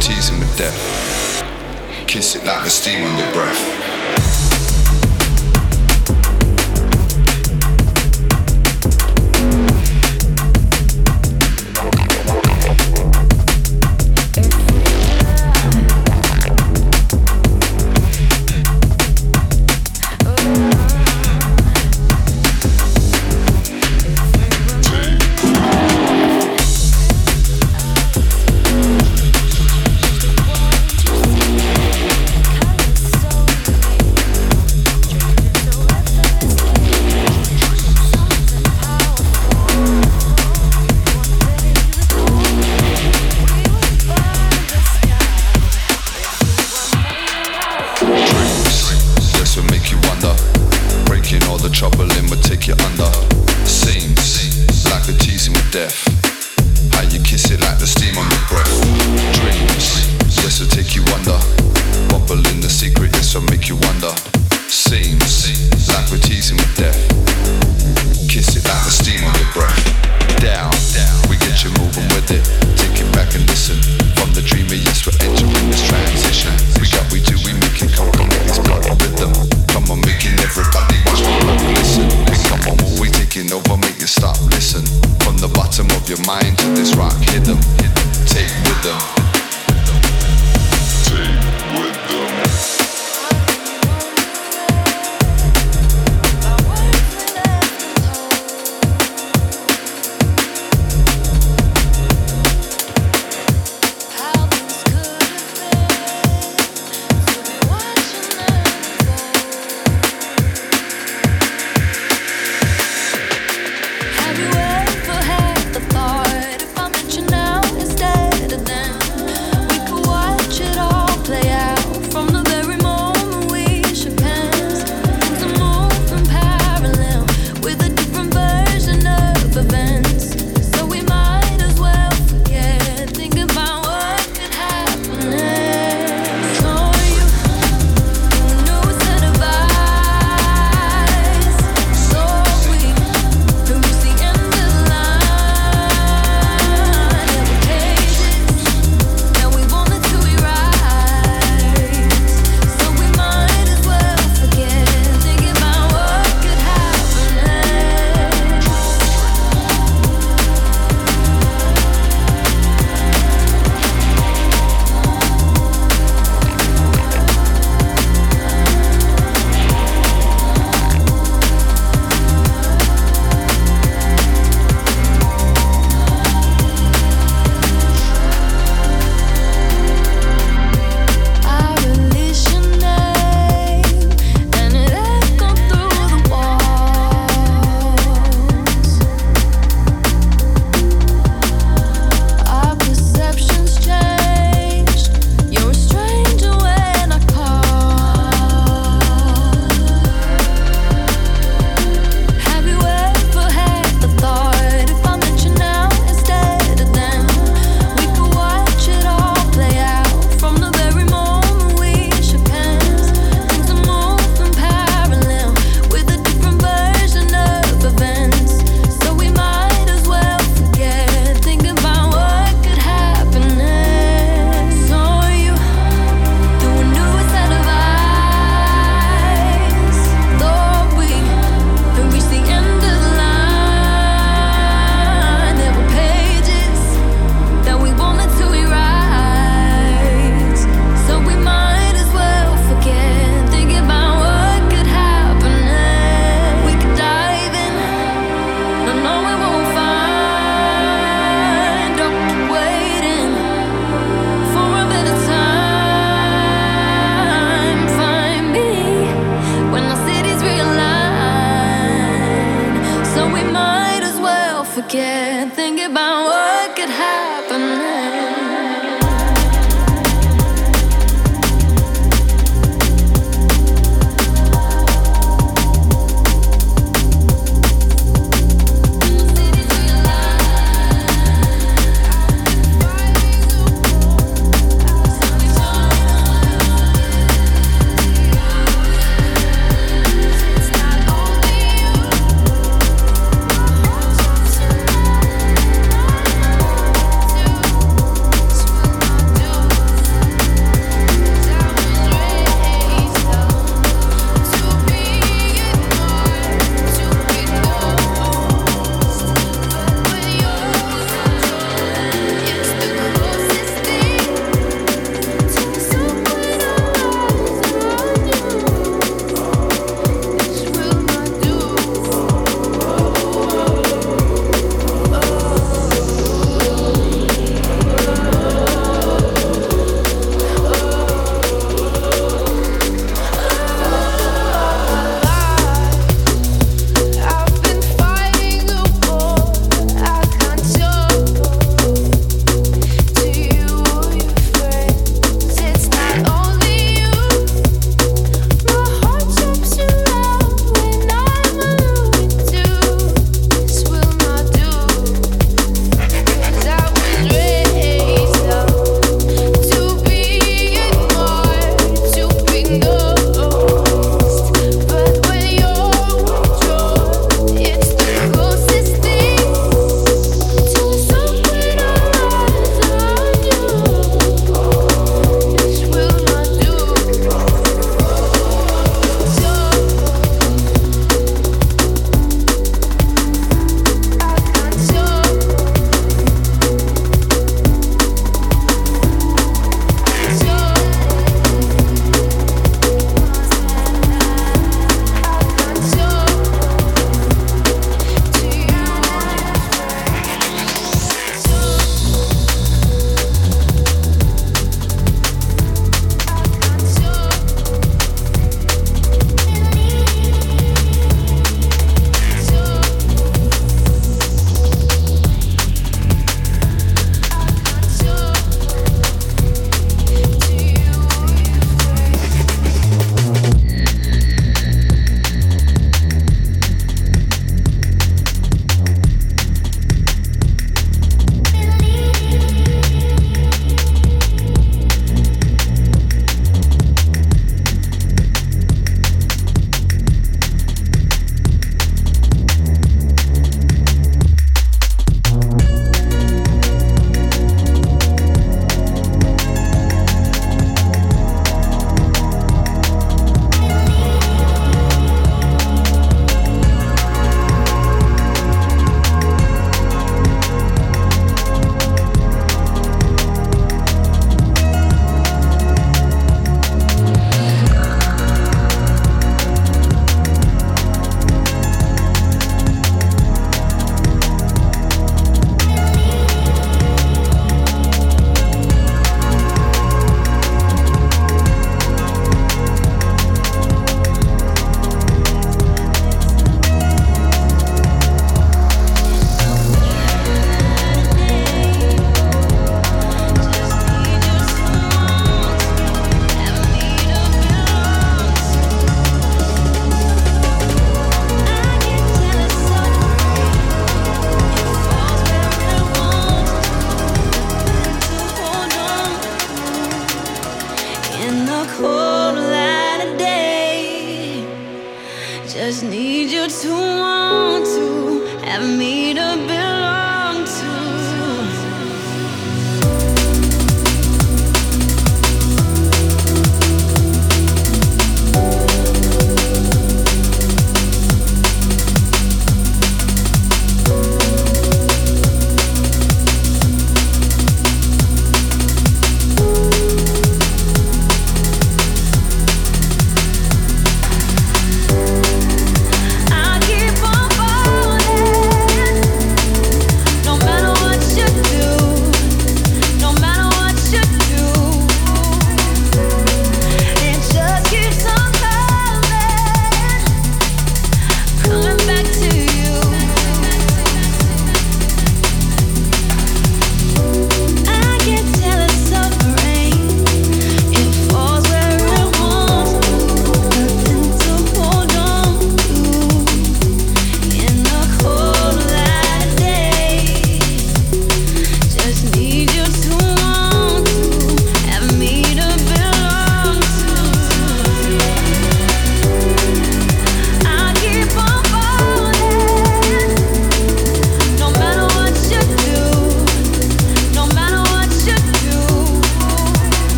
tease him with death. Kiss it like a steam on your breath.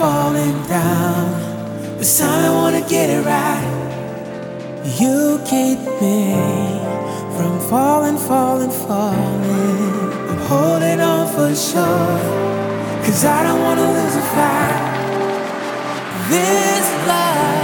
Falling down. This time I wanna get it right. You keep me from falling, falling, falling. I'm holding on for sure. Cause I don't wanna lose a fight. This life.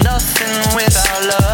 Gates.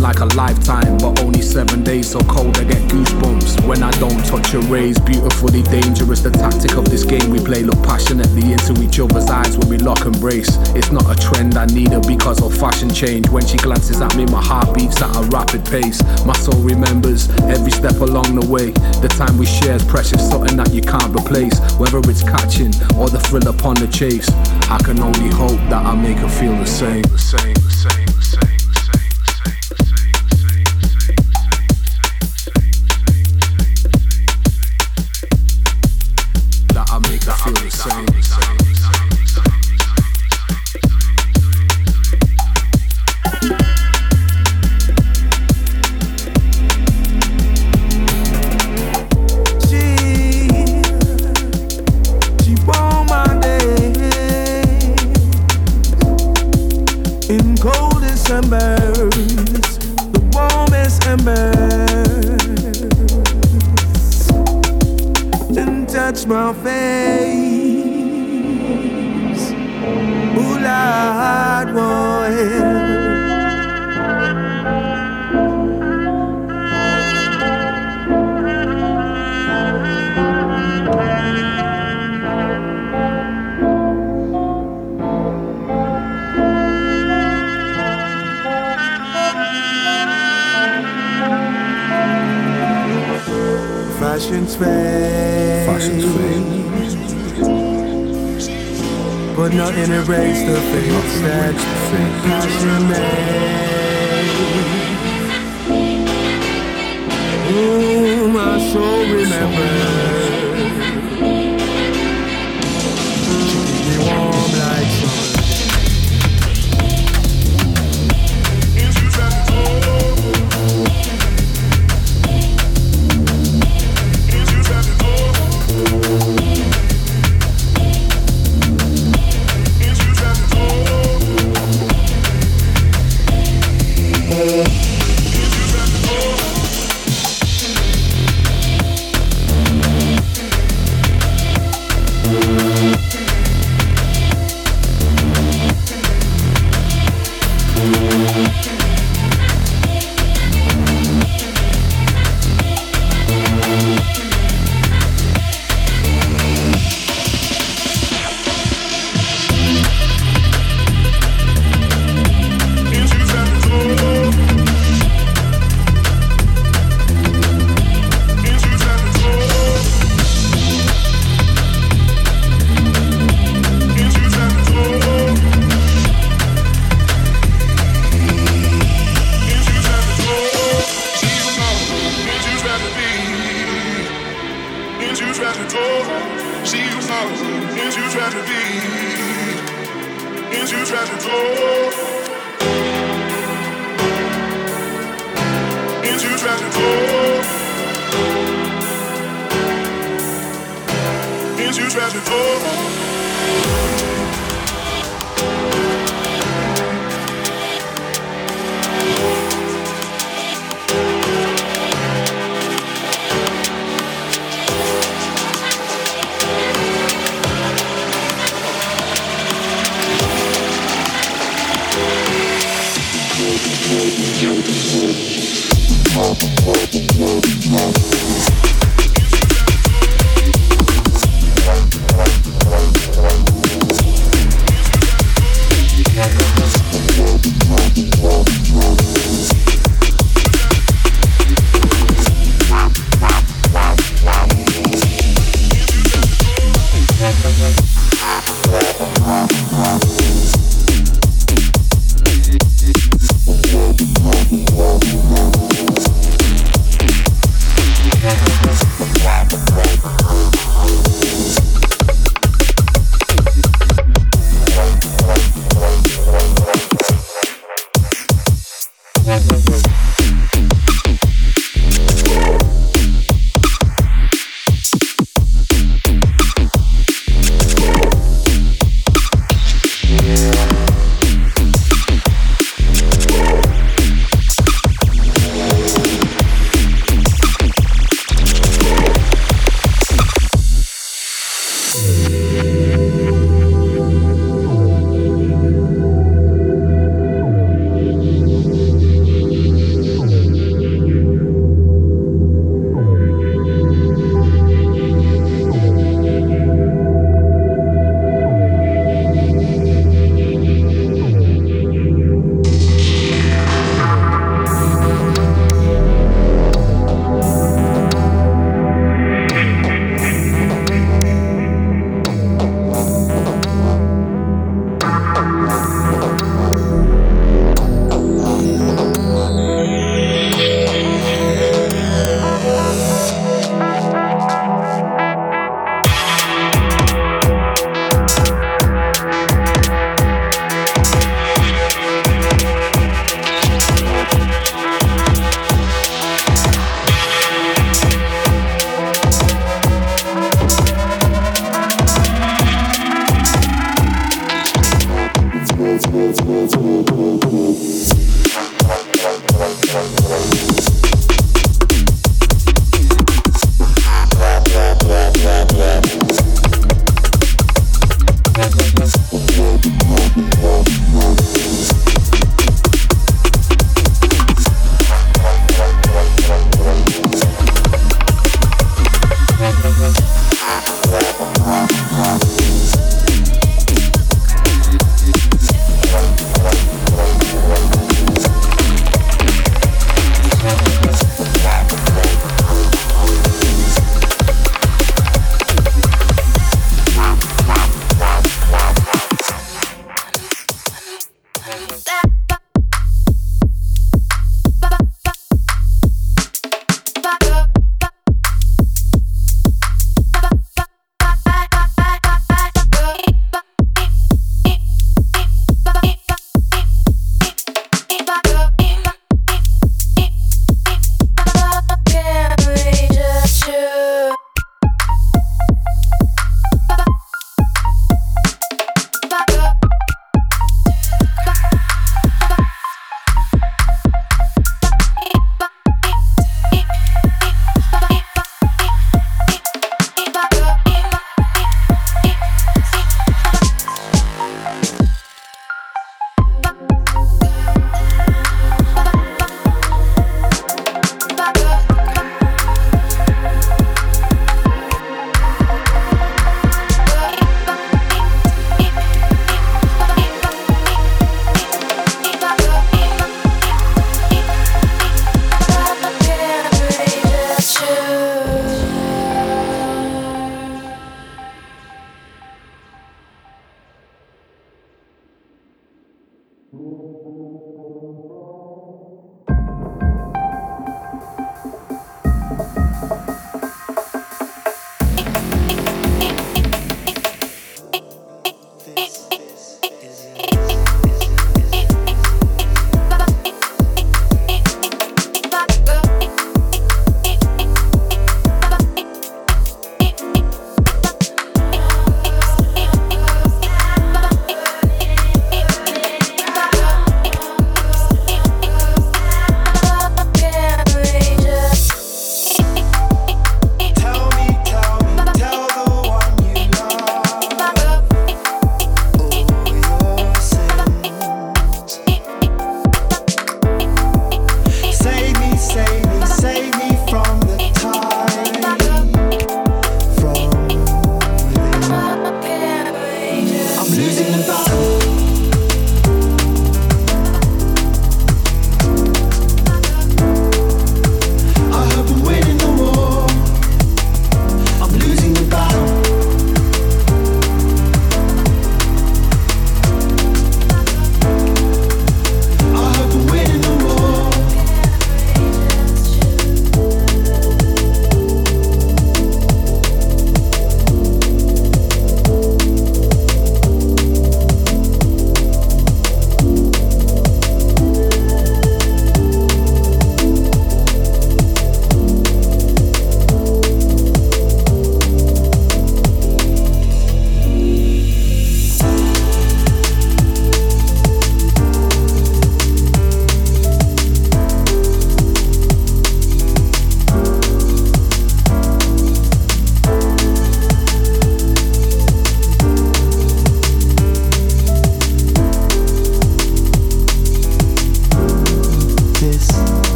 Like a lifetime, but only seven days. So cold, I get goosebumps when I don't touch her rays. Beautifully dangerous, the tactic of this game we play. Look passionately into each other's eyes when we lock and brace. It's not a trend, I need her because of fashion change. When she glances at me, my heart beats at a rapid pace. My soul remembers every step along the way. The time we share is precious, something that you can't replace. Whether it's catching or the thrill upon the chase. I can only hope that I make her feel the same. The same,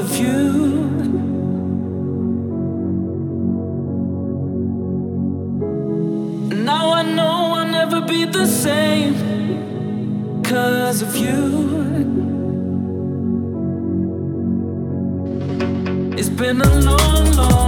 the view. Now I know I'll never be the same, cause of you. It's been a long, long